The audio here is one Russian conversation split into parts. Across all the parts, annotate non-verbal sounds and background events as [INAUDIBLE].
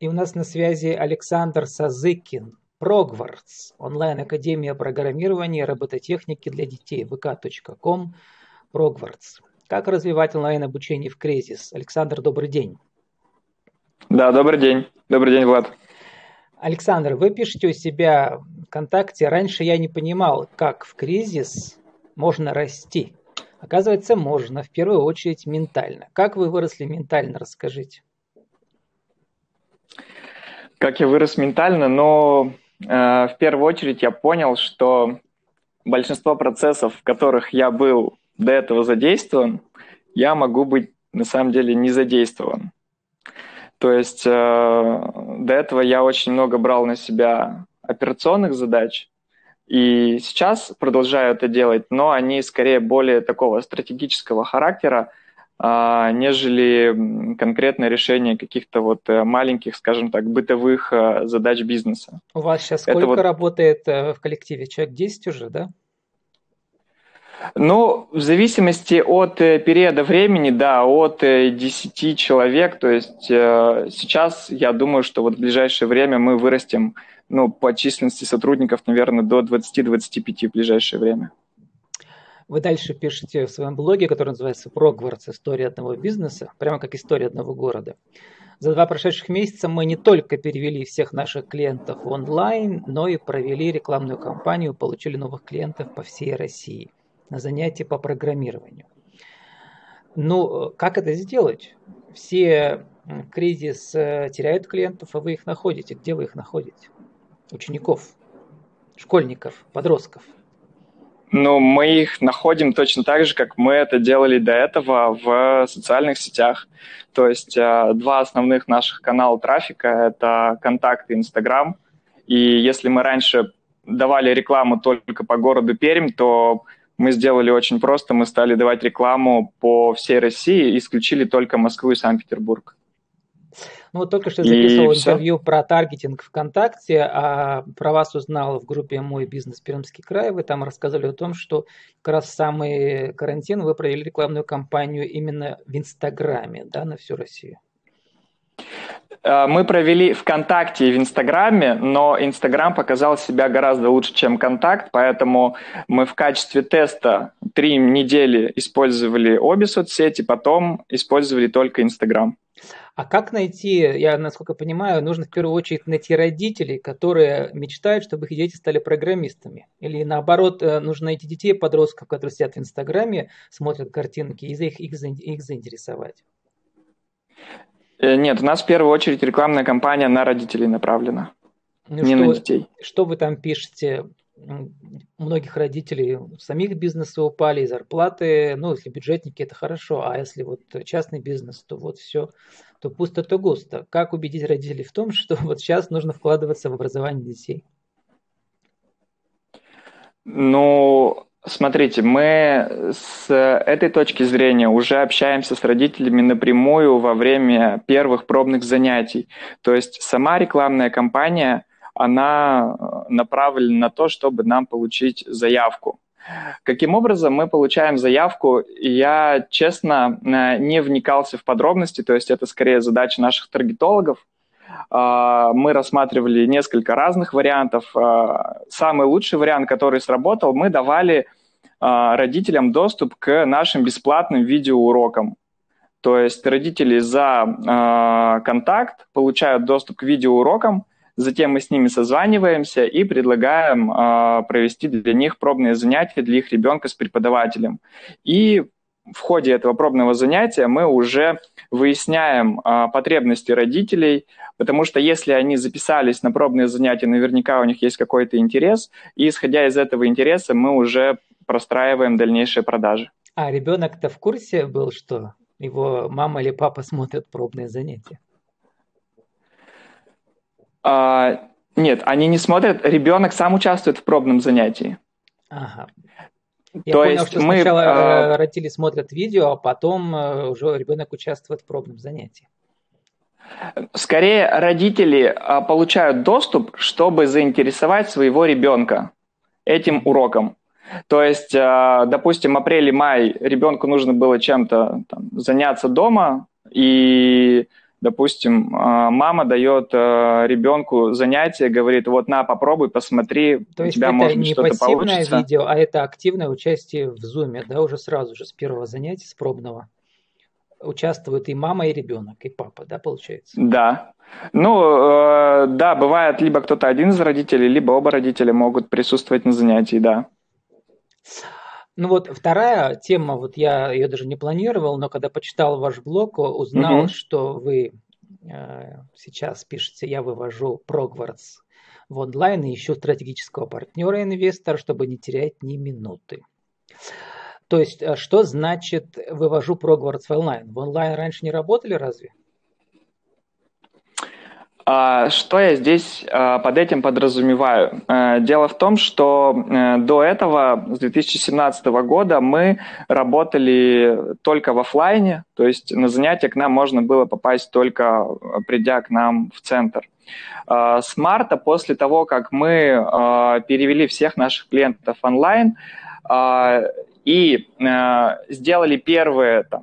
И у нас на связи Александр Сазыкин, Прогвардс, онлайн-академия программирования и робототехники для детей, vk.com, Прогвардс. Как развивать онлайн-обучение в кризис? Александр, добрый день. Да, добрый день. Добрый день, Влад. Александр, вы пишете у себя ВКонтакте, раньше я не понимал, как в кризис можно расти. Оказывается, можно, в первую очередь ментально. Как вы выросли ментально, расскажите. Как я вырос ментально, но э, в первую очередь я понял, что большинство процессов, в которых я был до этого задействован, я могу быть на самом деле не задействован. То есть э, до этого я очень много брал на себя операционных задач, и сейчас продолжаю это делать, но они скорее более такого стратегического характера, нежели конкретное решение каких-то вот э, маленьких, скажем так, бытовых э, задач бизнеса. У вас сейчас сколько вот... работает э, в коллективе? Человек 10 уже, да? Ну, в зависимости от периода времени, да, от 10 человек. То есть сейчас я думаю, что вот в ближайшее время мы вырастем ну, по численности сотрудников, наверное, до 20-25 в ближайшее время. Вы дальше пишете в своем блоге, который называется «Прогвардс. История одного бизнеса», прямо как история одного города. За два прошедших месяца мы не только перевели всех наших клиентов онлайн, но и провели рекламную кампанию, получили новых клиентов по всей России на занятия по программированию. Ну, как это сделать? Все кризис э, теряют клиентов, а вы их находите. Где вы их находите? учеников, школьников, подростков? Ну, мы их находим точно так же, как мы это делали до этого в социальных сетях. То есть э, два основных наших канала трафика – это Контакт и Инстаграм. И если мы раньше давали рекламу только по городу Пермь, то мы сделали очень просто. Мы стали давать рекламу по всей России исключили только Москву и Санкт-Петербург. Ну вот только что записывал и интервью все. про таргетинг ВКонтакте, а про вас узнал в группе «Мой бизнес Пермский край». Вы там рассказали о том, что как раз в самый карантин вы провели рекламную кампанию именно в Инстаграме, да, на всю Россию. Э, мы провели ВКонтакте и в Инстаграме, но Инстаграм показал себя гораздо лучше, чем Контакт, поэтому мы в качестве теста три недели использовали обе соцсети, потом использовали только Инстаграм. А как найти, я насколько понимаю, нужно в первую очередь найти родителей, которые мечтают, чтобы их дети стали программистами. Или наоборот, э, нужно найти детей, подростков, которые сидят в Инстаграме, смотрят картинки, и их, их, их заинтересовать. Э, нет, у нас в первую очередь рекламная кампания на родителей направлена, ну, не что, на детей. Что вы там пишете? У многих родителей самих бизнесы упали, зарплаты, ну, если бюджетники, это хорошо, а если вот частный бизнес, то вот все, то пусто, то густо. Как убедить родителей в том, [LAUGHS] что вот сейчас нужно вкладываться в образование детей? Ну, Смотрите, мы с этой точки зрения уже общаемся с родителями напрямую во время первых пробных занятий. То есть сама рекламная кампания, она э, направлена на то, чтобы нам получить заявку. Каким образом мы получаем заявку? Я, честно, э, не вникался в подробности, то есть это скорее задача наших таргетологов. А, мы рассматривали несколько разных вариантов. А, самый лучший вариант, который сработал, мы давали а, родителям доступ к нашим бесплатным видеоурокам. То есть родители за контакт получают доступ к видеоурокам, затем мы с ними созваниваемся и предлагаем провести для них пробные занятия для их ребенка с преподавателем. И в ходе этого пробного занятия мы уже выясняем а, потребности родителей, потому что если они записались на пробные занятия, наверняка у них есть какой-то интерес, и исходя из этого интереса мы уже простраиваем дальнейшие продажи. А ребенок-то в курсе был, что его мама или папа смотрят пробные занятия? А, нет, они не смотрят. Ребенок сам участвует в пробном занятии. Ага. Я То понял, есть что мы, сначала э, родители смотрят видео, а потом э, уже ребенок участвует в пробном занятии. Скорее, родители э, получают доступ, чтобы заинтересовать своего ребенка этим уроком. То есть, допустим, апрель и май ребенку нужно было чем-то заняться дома, и Допустим, а, мама дает а, ребенку занятие, говорит, вот на, попробуй, посмотри, То есть у тебя это может быть что-то получится. видео, а это активное участие в Zoom, да, уже сразу же с первого занятия, с пробного. Участвуют и мама, и ребенок, и папа, да, получается? Да. Ну, э, да, бывает, либо кто-то один из родителей, либо оба родителя могут присутствовать на занятии, да. Ну вот вторая тема, вот я ее даже не планировал, но когда почитал ваш блог, узнал, угу. что вы э, сейчас пишете, я вывожу Прогвардс в онлайн и ищу стратегического партнера-инвестора, чтобы не терять ни минуты. То есть, э, что значит вывожу Прогвардс в онлайн? В онлайн раньше не работали разве? А, что я здесь а, под этим подразумеваю? Э, дело в том, что э, до этого, с 2017 года, мы работали только в офлайне, то есть на занятия к нам можно было попасть только придя к нам в центр. А, с марта, после того, как мы перевели всех наших клиентов онлайн, и э, сделали первые, там,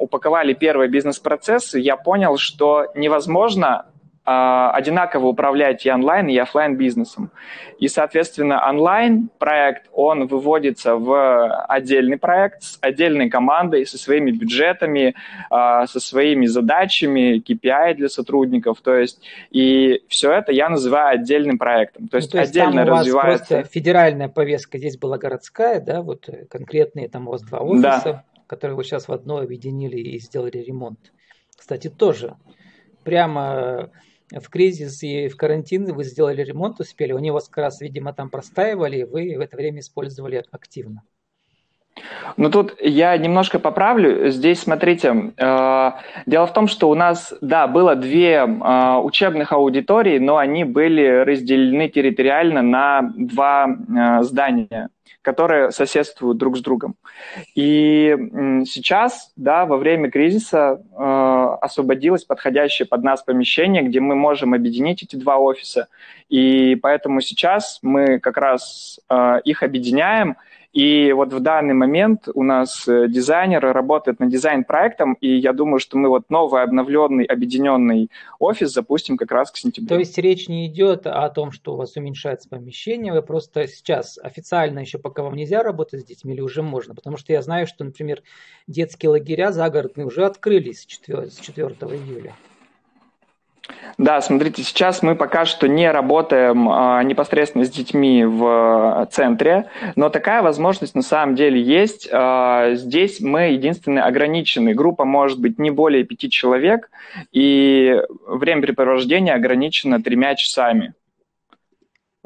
упаковали первые бизнес-процессы, я понял, что невозможно а, одинаково управлять и онлайн, и офлайн бизнесом. И, соответственно, онлайн проект, он выводится в отдельный проект с отдельной командой, со своими бюджетами, а, со своими задачами, KPI для сотрудников. То есть, и все это я называю отдельным проектом. То есть, ну, то есть отдельно там у вас развивается... просто федеральная повестка, здесь была городская, да, вот конкретные там у вас два офиса, да. которые вы сейчас в одно объединили и сделали ремонт. Кстати, тоже прямо в кризис и в карантин вы сделали ремонт, успели, они вас как раз, видимо, там простаивали, и вы в это время использовали активно. Ну тут я немножко поправлю. Здесь, смотрите, э, дело в том, что у нас, да, было две э, учебных аудитории, но они были разделены территориально на два э, здания которые соседствуют друг с другом. И сейчас, да, во время кризиса э, освободилось подходящее под нас помещение, где мы можем объединить эти два офиса. И поэтому сейчас мы как раз э, их объединяем, и вот в данный момент у нас э, дизайнер работает над дизайн-проектом, и я думаю, что мы вот новый обновленный, объединенный офис запустим как раз к сентябрю. То есть речь не идет о том, что у вас уменьшается помещение, вы просто сейчас официально еще пока вам нельзя работать с детьми или уже можно? Потому что я знаю, что, например, детские лагеря загородные уже открылись с 4, с 4 июля. Да, смотрите, сейчас мы пока что не работаем а, непосредственно с детьми в центре, но такая возможность на самом деле есть. А, здесь мы единственные ограничены. Группа может быть не более пяти человек, и времяпрепровождение ограничено тремя часами.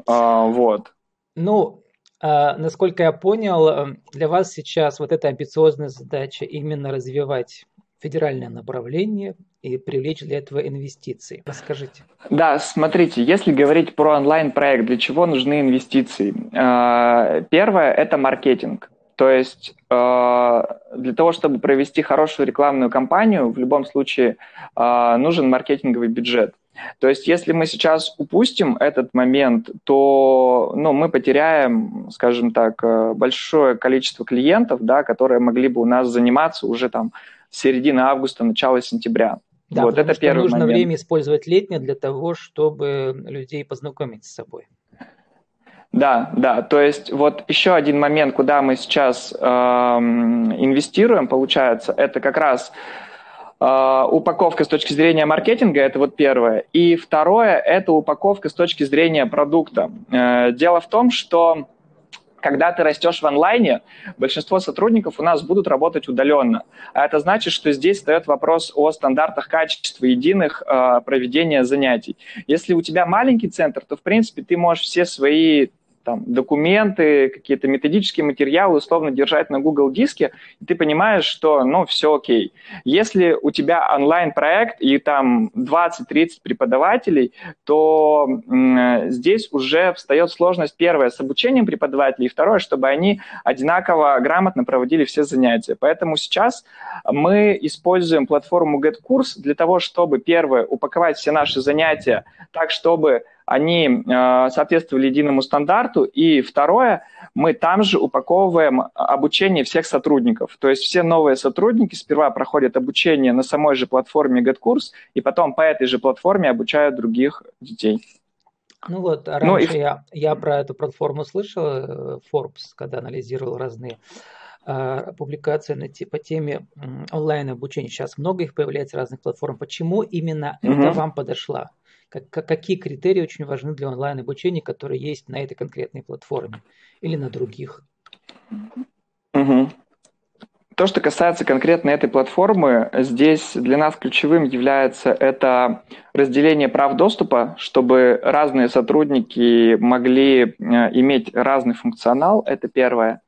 А, вот. Ну, а, насколько я понял, для вас сейчас вот эта амбициозная задача именно развивать федеральное направление и привлечь для этого инвестиции. Расскажите. Да, смотрите, если говорить про онлайн-проект, для чего нужны инвестиции? А, первое – это маркетинг. То есть а, для того, чтобы провести хорошую рекламную кампанию, в любом случае а, нужен маркетинговый бюджет. То есть, если мы сейчас упустим этот момент, то ну, мы потеряем, скажем так, большое количество клиентов, да, которые могли бы у нас заниматься уже там середина августа, начало сентября. Да, вот это первый нужно момент. время использовать летнее для того, чтобы людей познакомить с собой. Да, да, то есть вот еще один момент, куда мы сейчас э, инвестируем, получается, это как раз э, упаковка с точки зрения маркетинга, это вот первое. И второе, это упаковка с точки зрения продукта. Э, дело в том, что когда ты растешь в онлайне, большинство сотрудников у нас будут работать удаленно. А это значит, что здесь встает вопрос о стандартах качества единых э, проведения занятий. Если у тебя маленький центр, то, в принципе, ты можешь все свои там, документы, какие-то методические материалы условно держать на Google диске, и ты понимаешь, что, ну, все окей. Если у тебя онлайн-проект и там 20-30 преподавателей, то здесь уже встает сложность, первое, с обучением преподавателей, и второе, чтобы они одинаково грамотно проводили все занятия. Поэтому сейчас мы используем платформу GetCourse для того, чтобы, первое, упаковать все наши занятия так, чтобы они э, соответствовали единому стандарту. И второе, мы там же упаковываем обучение всех сотрудников. То есть все новые сотрудники сперва проходят обучение на самой же платформе GetCourse, и потом по этой же платформе обучают других детей. Ну вот, раньше ну, и... я, я про эту платформу слышал, э, Forbes, когда анализировал разные э, публикации на, по теме онлайн-обучения. Сейчас много их появляется разных платформ. Почему именно угу. это вам подошла? Как, как, какие критерии очень важны для онлайн-обучения, которые есть на этой конкретной платформе или на других? Угу. То, что касается конкретно этой платформы, здесь для нас ключевым является это разделение прав доступа, чтобы разные сотрудники могли э, иметь разный функционал, это первое.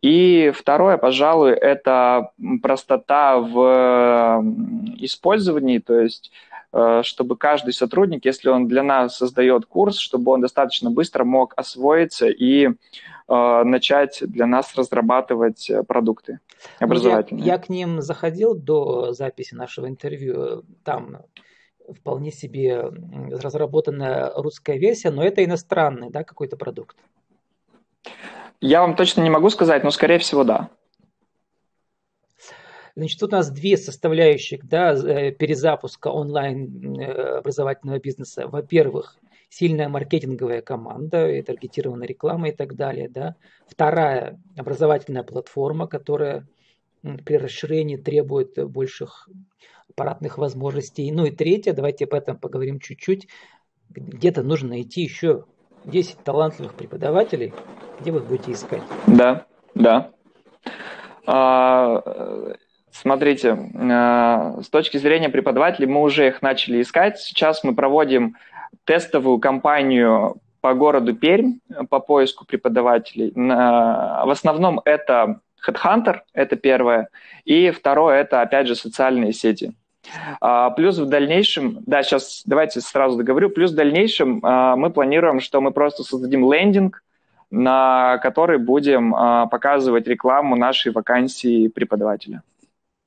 И второе, пожалуй, это простота в использовании, то есть э, чтобы каждый сотрудник, если он для нас создает курс, чтобы он достаточно быстро мог освоиться и э, начать для нас разрабатывать продукты образовательные. Я, я к ним заходил до записи нашего интервью. Там вполне себе разработанная русская версия, но это иностранный, да, какой-то продукт. Я вам точно не могу сказать, но скорее всего да. Значит, тут у нас две составляющих да, э, перезапуска онлайн э, образовательного бизнеса. Во-первых, сильная маркетинговая команда, и таргетированная реклама и так далее. Да. Вторая образовательная платформа, которая при расширении требует больших аппаратных возможностей. Ну и третье, давайте об этом поговорим чуть-чуть. Где-то нужно найти еще 10 талантливых преподавателей. Где вы их будете искать? Да, да. А, смотрите, а, с точки зрения преподавателей мы уже их начали искать. Сейчас мы проводим тестовую кампанию по городу Пермь по поиску преподавателей. В основном это Headhunter – это первое. И второе – это, опять же, социальные сети. А, плюс в дальнейшем, да, сейчас давайте сразу договорю, плюс в дальнейшем а, мы планируем, что мы просто создадим лендинг, на который будем показывать рекламу нашей вакансии преподавателя.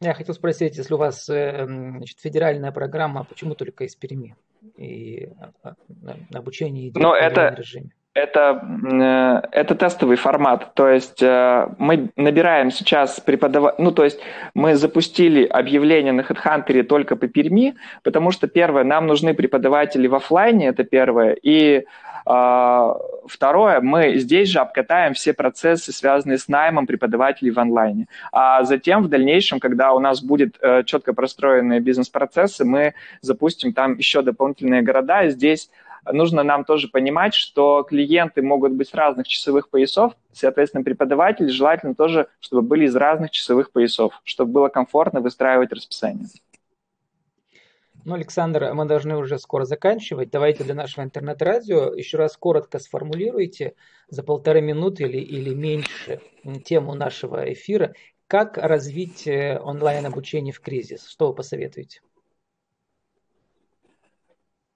Я хотел спросить, если у вас э, значит, федеральная программа, почему только из Перми? И обучение идет Но в это, режиме? Это, э, это тестовый формат, то есть э, мы набираем сейчас преподавателей, ну то есть мы запустили объявление на HeadHunter только по Перми, потому что первое, нам нужны преподаватели в офлайне, это первое, и э, второе, мы здесь же обкатаем все процессы, связанные с наймом преподавателей в онлайне, а затем в дальнейшем, когда у нас будет э, четко простроенные бизнес-процессы, мы запустим там еще дополнительные города, и здесь нужно нам тоже понимать, что клиенты могут быть с разных часовых поясов, соответственно, преподаватели желательно тоже, чтобы были из разных часовых поясов, чтобы было комфортно выстраивать расписание. Ну, Александр, мы должны уже скоро заканчивать. Давайте для нашего интернет-радио еще раз коротко сформулируйте за полторы минуты или, или меньше тему нашего эфира. Как развить э, онлайн-обучение в кризис? Что вы посоветуете?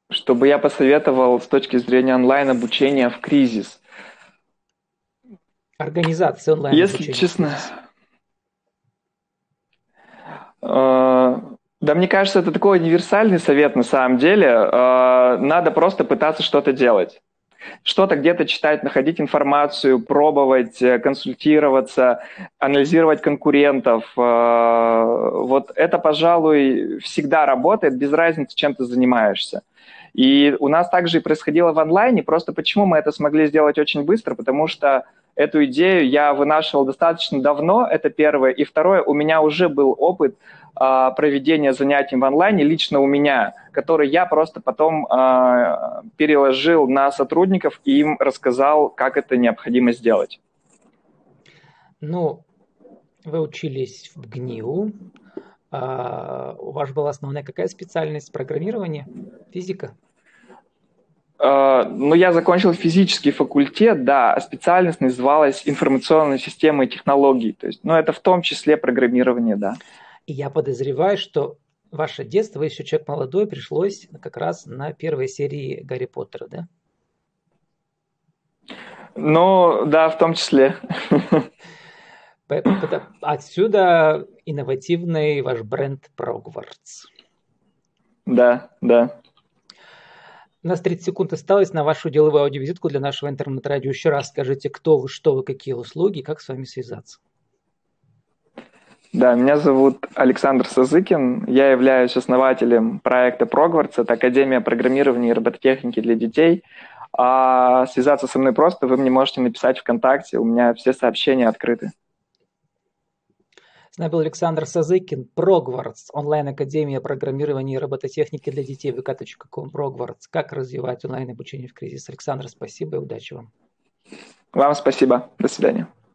Чтобы я посоветовал с точки зрения онлайн-обучения в кризис? Организация онлайн Если честно... Э, да, мне кажется, это такой универсальный совет на самом деле. Э, надо просто пытаться что-то делать. Что-то где-то читать, находить информацию, пробовать, э, консультироваться, анализировать конкурентов. Вот это, пожалуй, всегда работает, без разницы, чем ты занимаешься. И у нас также и происходило в онлайне, просто почему мы это смогли сделать очень быстро, потому что эту идею я вынашивал достаточно давно, это первое. И второе, у меня уже был опыт э, проведения занятий в онлайне, лично у меня, который я просто потом э, переложил на сотрудников и им рассказал, как это необходимо сделать. Ну, вы учились в ГНИУ, у вас была основная какая специальность? Программирование? Физика? Uh, ну, я закончил физический факультет, да, а специальность называлась информационные системы и технологии. То есть, ну, это в том числе программирование, да. И я подозреваю, что ваше детство, еще человек молодой, пришлось как раз на первой серии Гарри Поттера, да? Ну, да, в том числе. [LAUGHS] [CLEARS THROAT] Отсюда инновативный ваш бренд Progwarts. Да, да. У нас 30 секунд осталось на вашу деловую аудиовизитку для нашего интернет-радио. Еще раз скажите, кто вы, что вы, какие услуги, как с вами связаться. Да, меня зовут Александр Сазыкин. Я являюсь основателем проекта Прогвардс. Это Академия программирования и робототехники для детей. А связаться со мной просто вы мне можете написать ВКонтакте. У меня все сообщения открыты. С нами был Александр Сазыкин, Прогвардс, онлайн-академия программирования и робототехники для детей, vk.com, Прогвардс. Как развивать онлайн-обучение в кризис. Александр, спасибо и удачи вам. Вам спасибо. До свидания.